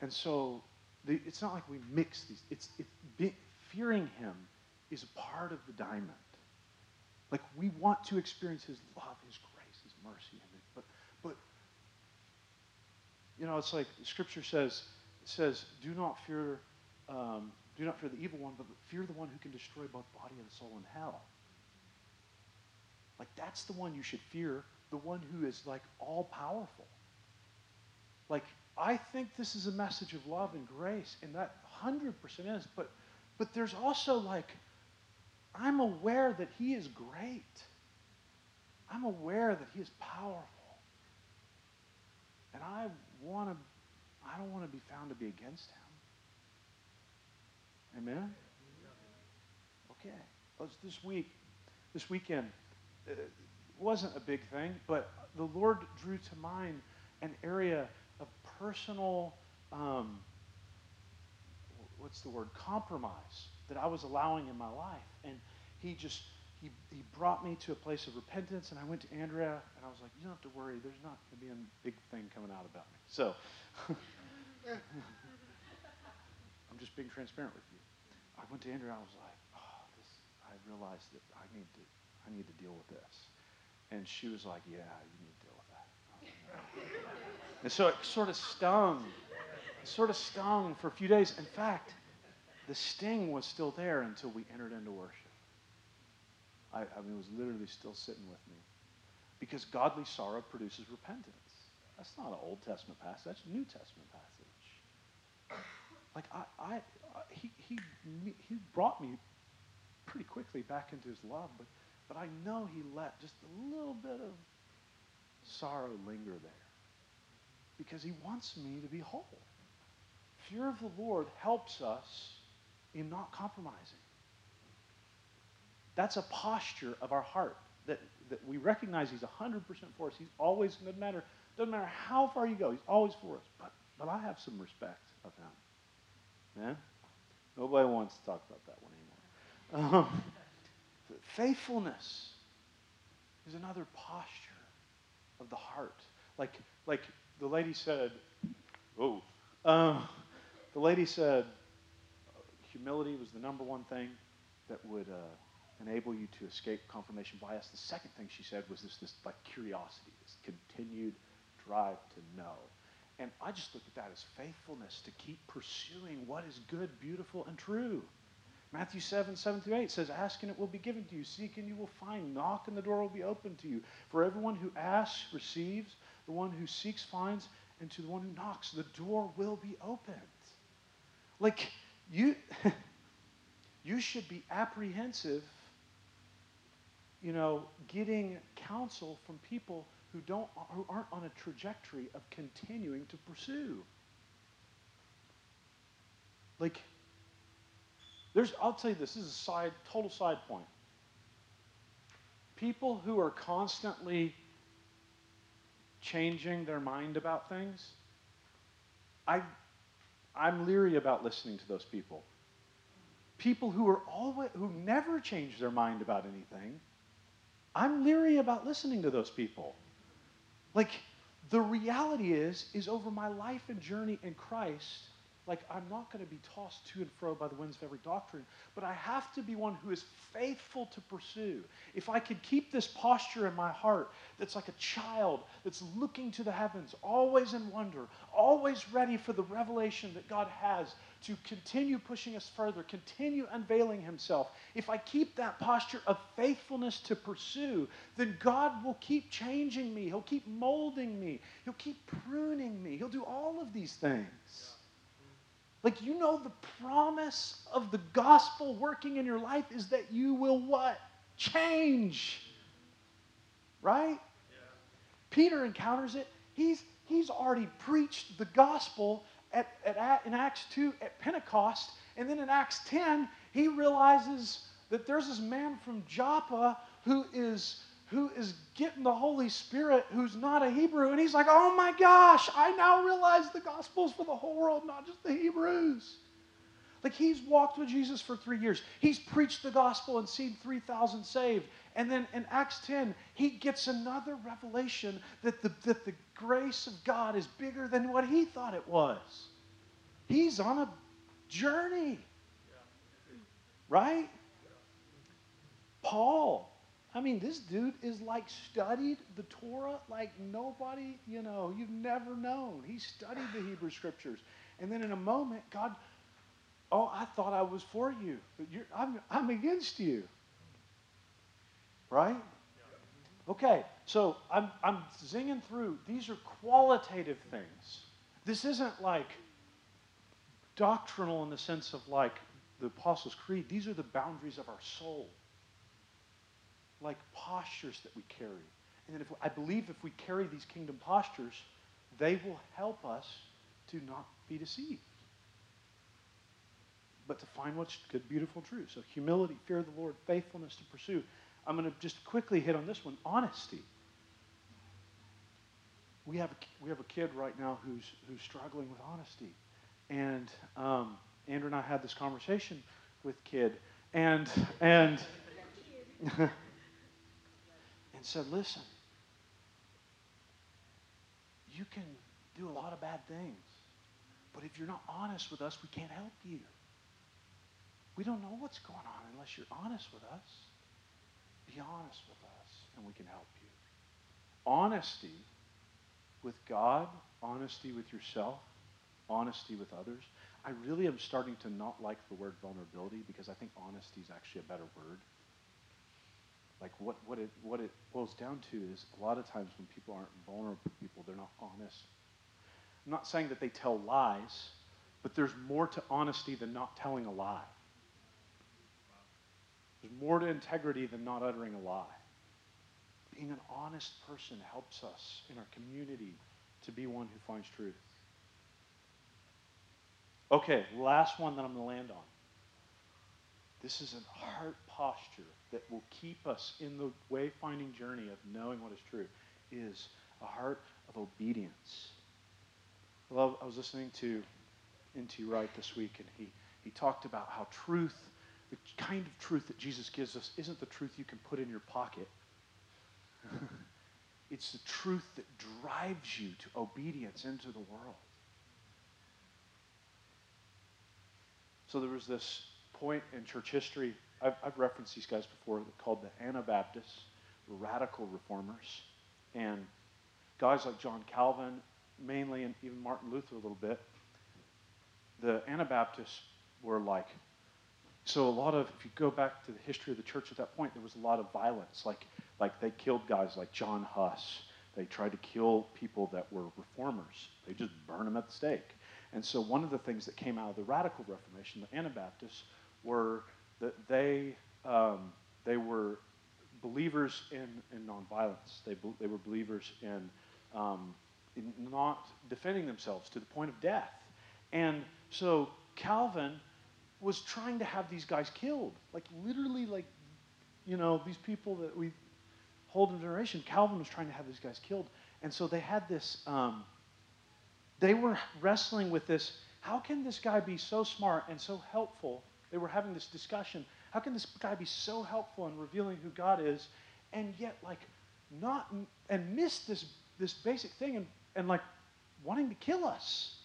And so it's not like we mix these. It's it's fearing him is a part of the diamond. Like we want to experience his love, his grace, his mercy, but but you know, it's like Scripture says it says, "Do not fear, um, do not fear the evil one, but fear the one who can destroy both body and soul in hell." Like that's the one you should fear, the one who is like all powerful. Like I think this is a message of love and grace, and that hundred percent is, but but there's also like, I'm aware that He is great. I'm aware that He is powerful. And I want to, I don't want to be found to be against Him. Amen? Okay. This week, this weekend, it wasn't a big thing, but the Lord drew to mind an area personal um, what's the word, compromise that I was allowing in my life. And he just, he, he brought me to a place of repentance, and I went to Andrea, and I was like, you don't have to worry. There's not going to be a big thing coming out about me. So I'm just being transparent with you. I went to Andrea, and I was like, oh, this, I realized that I need to, I need to deal with this. And she was like, yeah, you need to. And so it sort of stung. It sort of stung for a few days. In fact, the sting was still there until we entered into worship. I, I mean, it was literally still sitting with me. Because godly sorrow produces repentance. That's not an Old Testament passage, that's a New Testament passage. Like, I, I, he, he, he brought me pretty quickly back into his love, but, but I know he let just a little bit of sorrow linger there because he wants me to be whole. Fear of the Lord helps us in not compromising. That's a posture of our heart that, that we recognize He's 100% for us. He's always, doesn't matter, doesn't matter how far you go, He's always for us. But, but I have some respect of Him. Man, nobody wants to talk about that one anymore. Um, faithfulness is another posture of the heart. Like, like the lady said, oh, uh, the lady said, humility was the number one thing that would uh, enable you to escape confirmation bias. The second thing she said was this, this like curiosity, this continued drive to know. And I just look at that as faithfulness to keep pursuing what is good, beautiful, and true. Matthew 7, 7 through 8 says, Ask and it will be given to you. Seek and you will find. Knock and the door will be opened to you. For everyone who asks receives. The one who seeks finds. And to the one who knocks, the door will be opened. Like, you, you should be apprehensive you know, getting counsel from people who don't who aren't on a trajectory of continuing to pursue. Like there's I'll tell you this, this is a side total side point. People who are constantly changing their mind about things, I I'm leery about listening to those people. People who are always who never change their mind about anything I'm leery about listening to those people. Like, the reality is, is over my life and journey in Christ, like I'm not going to be tossed to and fro by the winds of every doctrine, but I have to be one who is faithful to pursue. If I could keep this posture in my heart that's like a child that's looking to the heavens, always in wonder, always ready for the revelation that God has to continue pushing us further, continue unveiling Himself, if I keep that posture of faithfulness to pursue, then God will keep changing me. He'll keep molding me. He'll keep pruning me. He'll do all of these things. Like, you know, the promise of the gospel working in your life is that you will what? Change. Right? Yeah. Peter encounters it. He's, he's already preached the gospel at, at, in Acts 2 at Pentecost. And then in Acts 10, he realizes that there's this man from Joppa who is who is getting the Holy Spirit who's not a Hebrew. And he's like, oh my gosh, I now realize the gospel's for the whole world, not just the Hebrews. Like he's walked with Jesus for three years. He's preached the gospel and seen 3,000 saved. And then in Acts 10, he gets another revelation that the, that the grace of God is bigger than what he thought it was. He's on a journey. Right? Paul. I mean, this dude is like studied the Torah like nobody, you know, you've never known. He studied the Hebrew scriptures. And then in a moment, God, oh, I thought I was for you, but I'm, I'm against you. Right? Okay, so I'm, I'm zinging through. These are qualitative things. This isn't like doctrinal in the sense of like the Apostles' Creed. These are the boundaries of our soul, like postures that we carry. And if, I believe if we carry these kingdom postures, they will help us to not be deceived, but to find what's good, beautiful, true. So humility, fear of the Lord, faithfulness to pursue. I'm going to just quickly hit on this one honesty. We have a, we have a kid right now who's, who's struggling with honesty. And um, Andrew and I had this conversation with kid. And, and and said, Listen, you can do a lot of bad things, but if you're not honest with us, we can't help you. We don't know what's going on unless you're honest with us. Be honest with us, and we can help you. Honesty with God, honesty with yourself, honesty with others. I really am starting to not like the word vulnerability because I think honesty is actually a better word. Like what, what, it, what it boils down to is a lot of times when people aren't vulnerable people, they're not honest. I'm not saying that they tell lies, but there's more to honesty than not telling a lie. There's more to integrity than not uttering a lie. Being an honest person helps us in our community to be one who finds truth. Okay, last one that I'm going to land on. This is a heart posture that will keep us in the wayfinding journey of knowing what is true, is a heart of obedience. I, love, I was listening to N.T. Wright this week, and he, he talked about how truth, the kind of truth that Jesus gives us, isn't the truth you can put in your pocket. it's the truth that drives you to obedience into the world. So there was this point in church history, I've, I've referenced these guys before, called the Anabaptists, radical reformers. And guys like John Calvin, mainly, and even Martin Luther a little bit, the Anabaptists were like, so a lot of, if you go back to the history of the church at that point, there was a lot of violence. Like, like they killed guys like John Huss. They tried to kill people that were reformers. They just burned them at the stake. And so one of the things that came out of the radical Reformation, the Anabaptists, were that they, um, they were believers in, in nonviolence. They, they were believers in, um, in not defending themselves to the point of death. And so Calvin was trying to have these guys killed. Like literally, like, you know, these people that we hold in generation, Calvin was trying to have these guys killed. And so they had this, um, they were wrestling with this how can this guy be so smart and so helpful? They were having this discussion. How can this guy be so helpful in revealing who God is and yet, like, not, and miss this, this basic thing and, and, like, wanting to kill us?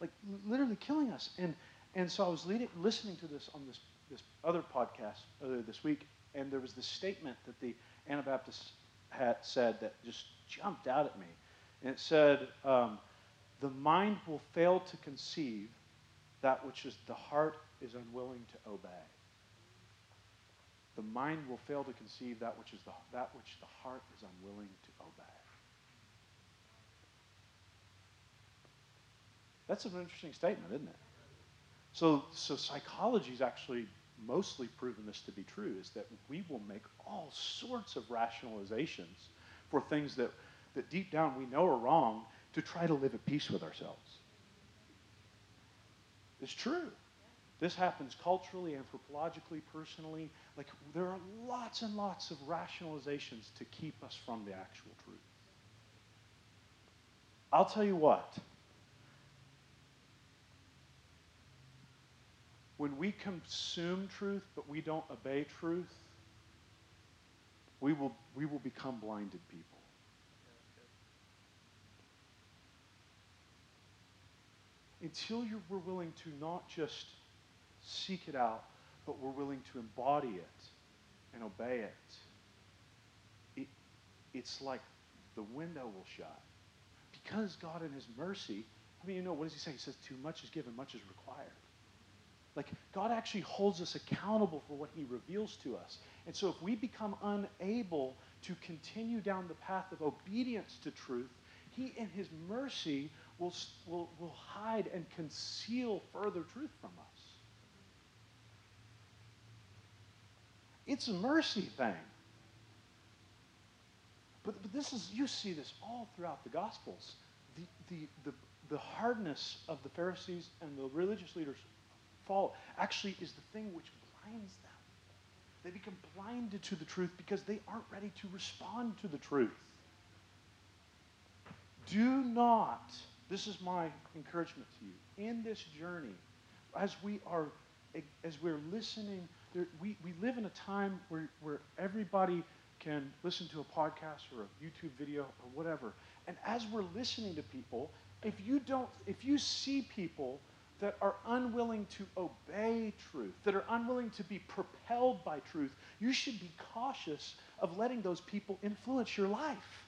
Like, literally killing us. And, and so I was leading, listening to this on this, this other podcast earlier this week, and there was this statement that the Anabaptists had said that just jumped out at me. And it said, um, the mind will fail to conceive that which is the heart is unwilling to obey. The mind will fail to conceive that which is the, that which the heart is unwilling to obey. That's an interesting statement, isn't it? So, so psychology is actually mostly proven this to be true, is that we will make all sorts of rationalizations for things that, that deep down we know are wrong, to try to live at peace with ourselves. It's true. This happens culturally, anthropologically, personally. Like, there are lots and lots of rationalizations to keep us from the actual truth. I'll tell you what. When we consume truth but we don't obey truth, we will, we will become blinded people. until you we're willing to not just seek it out, but we're willing to embody it and obey it, it it's like the window will shut. Because God, in His mercy, I mean, you know, what does He say? He says, Too much is given, much is required. Like, God actually holds us accountable for what He reveals to us. And so, if we become unable to continue down the path of obedience to truth, He, in His mercy, will, will, will hide and conceal further truth from us. It's a mercy thing. But, but this is, you see this all throughout the Gospels. The, the, the, the hardness of the Pharisees and the religious leaders' fault actually is the thing which blinds them. They become blinded to the truth because they aren't ready to respond to the truth. Do not this is my encouragement to you. In this journey, as we are as we're listening there, we, we live in a time where, where everybody can listen to a podcast or a YouTube video or whatever. And as we're listening to people, if you don't, if you see people that are unwilling to obey truth, that are unwilling to be propelled by truth, you should be cautious of letting those people influence your life.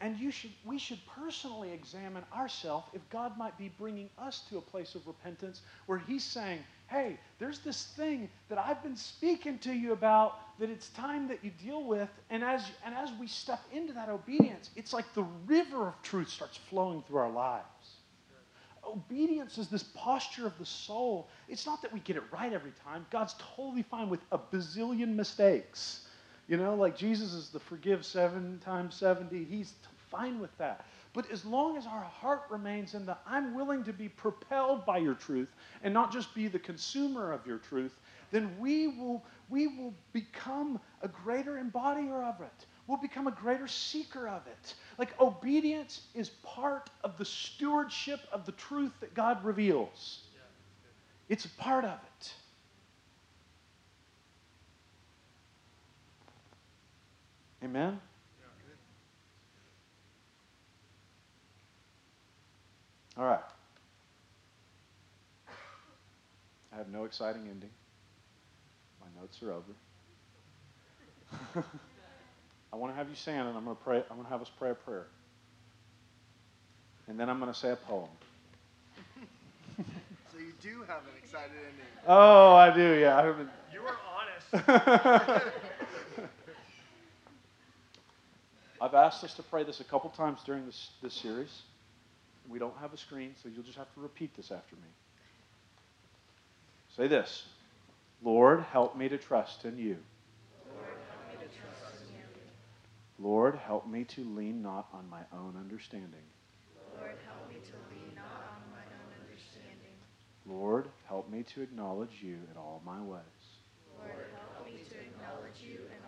And you should, we should personally examine ourselves if God might be bringing us to a place of repentance where He's saying, hey, there's this thing that I've been speaking to you about that it's time that you deal with. And as, and as we step into that obedience, it's like the river of truth starts flowing through our lives. Obedience is this posture of the soul. It's not that we get it right every time. God's totally fine with a bazillion mistakes. You know, like Jesus is the forgive seven times 70. He's fine with that. But as long as our heart remains in the I'm willing to be propelled by your truth and not just be the consumer of your truth, then we will, we will become a greater embodier of it. We'll become a greater seeker of it. Like obedience is part of the stewardship of the truth that God reveals. It's a part of it. Amen? All right. I have no exciting ending. My notes are over. I want to have you stand and I'm going to pray. I'm going to have us pray a prayer. And then I'm going to say a poem. so you do have an excited ending. Oh, I do. Yeah, I. You were honest. I've asked us to pray this a couple times during this, this series. We don't have a screen, so you'll just have to repeat this after me. Say this Lord, help me to trust in you. Lord, help me to lean not on my own understanding. Lord, help me to lean not on my own understanding. Lord, help me to acknowledge you in all my ways. Lord, help me to acknowledge you in all my ways.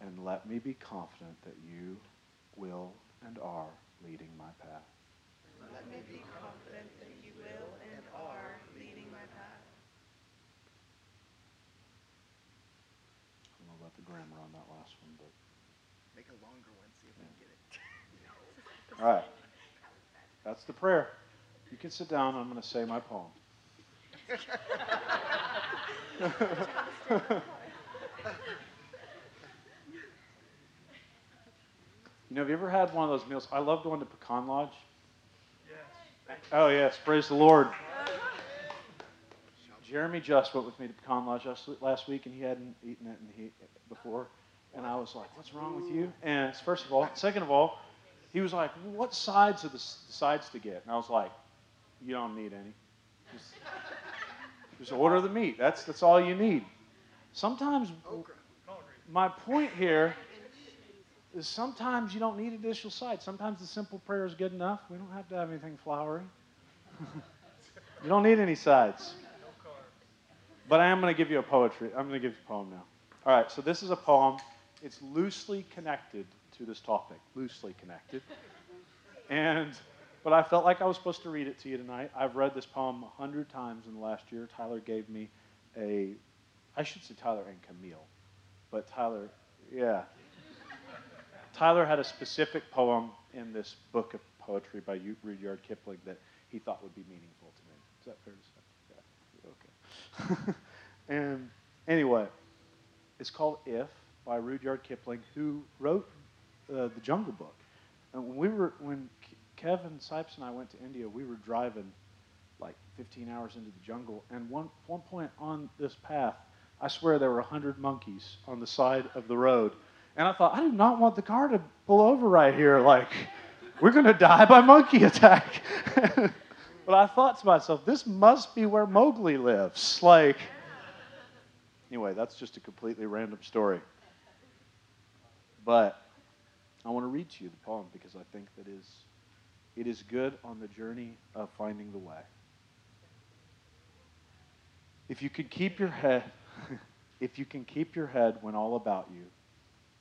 And let me be confident that you will and are leading my path. Let me be confident that you will and are leading my path. I'm going to let the grammar on that last one, but. Make a longer one, see if we get it. All right. That's the prayer. You can sit down. I'm going to say my poem. you know, have you ever had one of those meals? I love going to Pecan Lodge. Yes. Oh, yes. Praise the Lord. Jeremy just went with me to Pecan Lodge last week, and he hadn't eaten it and he, before. And I was like, what's wrong with you? And first of all, second of all, he was like, what sides are the sides to get? And I was like, you don't need any. Just, just order the meat. That's, that's all you need. Sometimes, my point here is sometimes you don't need additional sides. Sometimes the simple prayer is good enough. We don't have to have anything flowery. you don't need any sides. But I am going to give you a poetry. I'm going to give you a poem now. All right, so this is a poem. It's loosely connected to this topic, loosely connected. And but I felt like I was supposed to read it to you tonight. I've read this poem a hundred times in the last year. Tyler gave me a, I should say Tyler and Camille, but Tyler, yeah. Tyler had a specific poem in this book of poetry by Rudyard Kipling that he thought would be meaningful to me. Is that fair to say? Yeah. Okay. and anyway, it's called If by Rudyard Kipling, who wrote uh, the Jungle Book. And when we were when Kevin Sipes and I went to India, we were driving like 15 hours into the jungle, and one one point on this path, I swear there were 100 monkeys on the side of the road, and I thought I do not want the car to pull over right here, like we're going to die by monkey attack. but I thought to myself, this must be where Mowgli lives, like. Anyway, that's just a completely random story. But I want to read to you the poem because I think that is it is good on the journey of finding the way. If you can keep your head if you can keep your head when all about you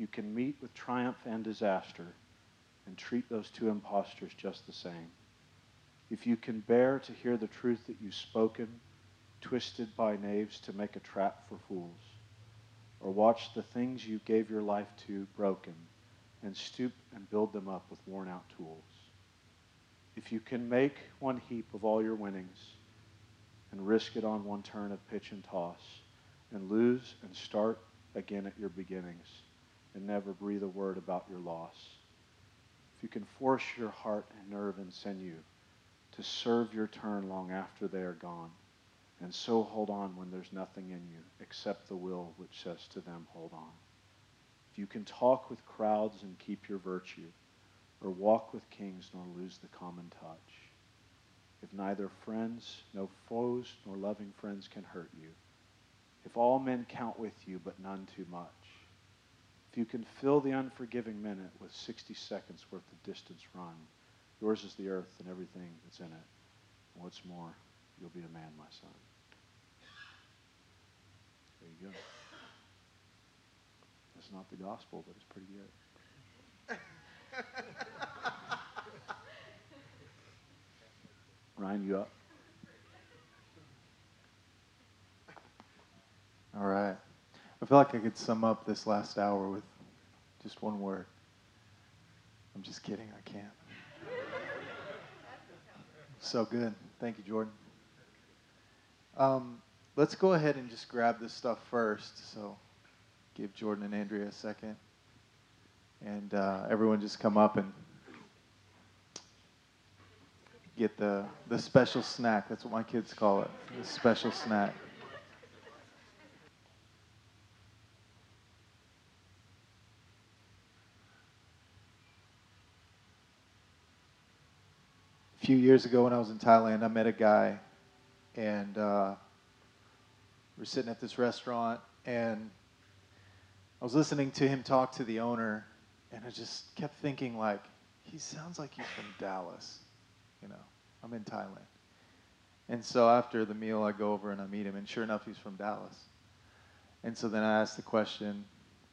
you can meet with triumph and disaster and treat those two impostors just the same, if you can bear to hear the truth that you've spoken, twisted by knaves to make a trap for fools, or watch the things you gave your life to broken and stoop and build them up with worn out tools. If you can make one heap of all your winnings and risk it on one turn of pitch and toss and lose and start again at your beginnings and never breathe a word about your loss. If you can force your heart and nerve and sinew to serve your turn long after they are gone and so hold on when there's nothing in you except the will which says to them, hold on. If you can talk with crowds and keep your virtue, or walk with kings nor lose the common touch, if neither friends, no foes, nor loving friends can hurt you, if all men count with you but none too much, if you can fill the unforgiving minute with 60 seconds worth of distance run, yours is the earth and everything that's in it. And what's more, you'll be a man, my son. There you go. That's not the gospel, but it's pretty good. Ryan, you up? All right. I feel like I could sum up this last hour with just one word. I'm just kidding. I can't. So good. Thank you, Jordan. Um, let's go ahead and just grab this stuff first. So give Jordan and Andrea a second. And uh, everyone just come up and get the, the special snack. That's what my kids call it the special snack. A few years ago when I was in Thailand, I met a guy, and uh, we're sitting at this restaurant, and I was listening to him talk to the owner, and I just kept thinking, like, he sounds like he's from Dallas. You know, I'm in Thailand. And so after the meal, I go over and I meet him, and sure enough, he's from Dallas. And so then I asked the question,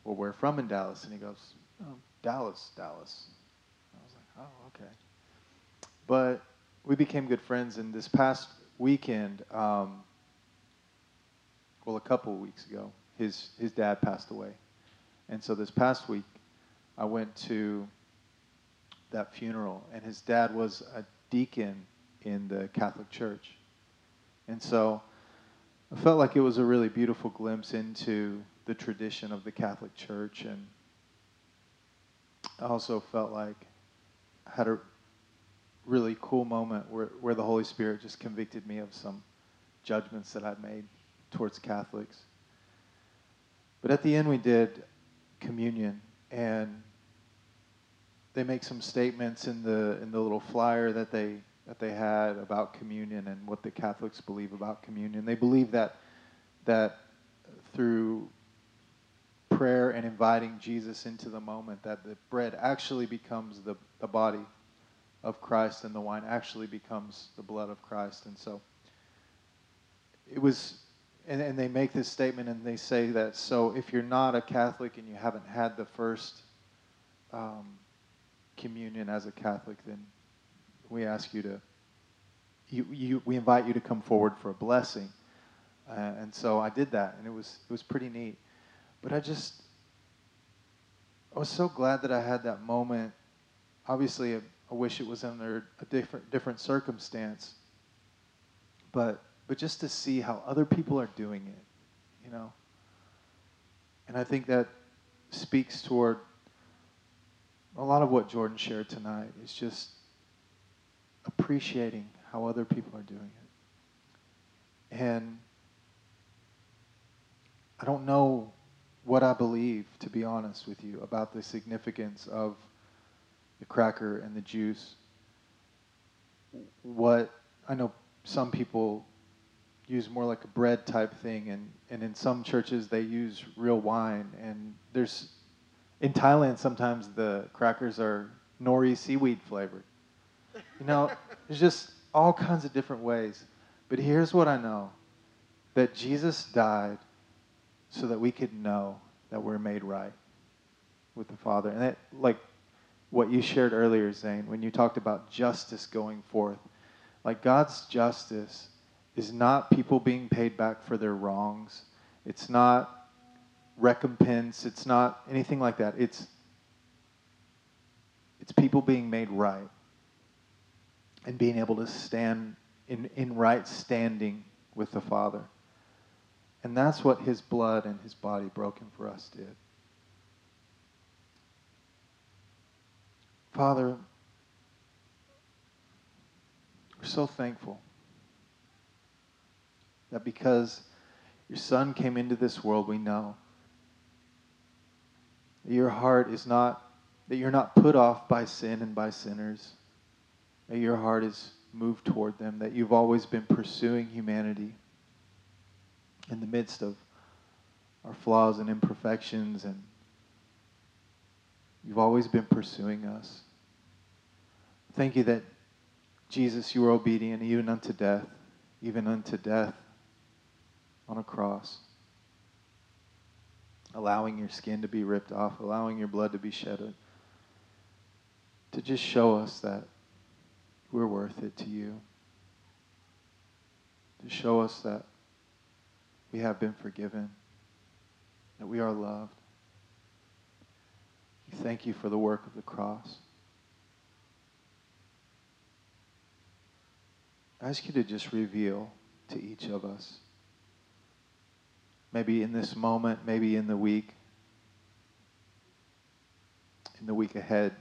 well, where from in Dallas? And he goes, oh, Dallas, Dallas. I was like, oh, okay. But we became good friends, and this past weekend, um, well, a couple of weeks ago, his, his dad passed away. And so this past week, I went to that funeral, and his dad was a deacon in the Catholic Church. And so I felt like it was a really beautiful glimpse into the tradition of the Catholic Church. And I also felt like I had a really cool moment where, where the Holy Spirit just convicted me of some judgments that I'd made towards Catholics. But at the end, we did communion, and they make some statements in the in the little flyer that they that they had about communion and what the Catholics believe about communion. They believe that that through prayer and inviting Jesus into the moment, that the bread actually becomes the, the body of Christ and the wine actually becomes the blood of Christ. And so it was, and, and they make this statement and they say that so if you're not a Catholic and you haven't had the first um, communion as a Catholic, then we ask you to, you, you, we invite you to come forward for a blessing. Uh, and so I did that, and it was it was pretty neat. But I just I was so glad that I had that moment. Obviously, I wish it was under a different different circumstance. But but just to see how other people are doing it, you know. And I think that speaks toward a lot of what Jordan shared tonight is just appreciating how other people are doing it. And I don't know what I believe, to be honest with you, about the significance of the cracker and the juice. What I know some people use more like a bread type thing, and, and in some churches they use real wine. And there's in Thailand sometimes the crackers are nori seaweed flavored. You know, there's just all kinds of different ways. But here's what I know that Jesus died so that we could know that we're made right with the Father. And that, like what you shared earlier, Zane, when you talked about justice going forth, like God's justice is not people being paid back for their wrongs. It's not recompense. It's not anything like that. It's it's people being made right and being able to stand in, in right standing with the Father. And that's what his blood and his body broken for us did. Father, we're so thankful that because your Son came into this world, we know that your heart is not, that you're not put off by sin and by sinners, that your heart is moved toward them, that you've always been pursuing humanity in the midst of our flaws and imperfections, and you've always been pursuing us. Thank you that, Jesus, you were obedient even unto death, even unto death on a cross, allowing your skin to be ripped off, allowing your blood to be shed, to just show us that we're worth it to you, to show us that we have been forgiven, that we are loved. Thank you for the work of the cross. I ask you to just reveal to each of us, maybe in this moment, maybe in the week, in the week ahead,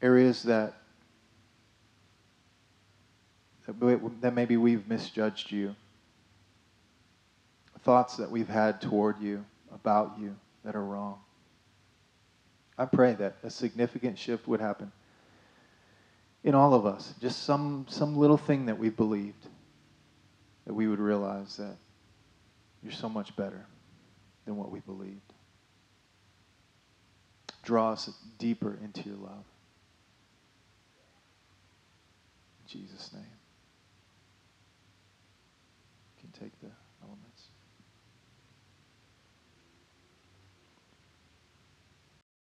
areas that that maybe we've misjudged you thoughts that we've had toward you, about you, that are wrong. I pray that a significant shift would happen in all of us. Just some, some little thing that we believed, that we would realize that you're so much better than what we believed. Draw us deeper into your love. In Jesus' name. You can take the elements.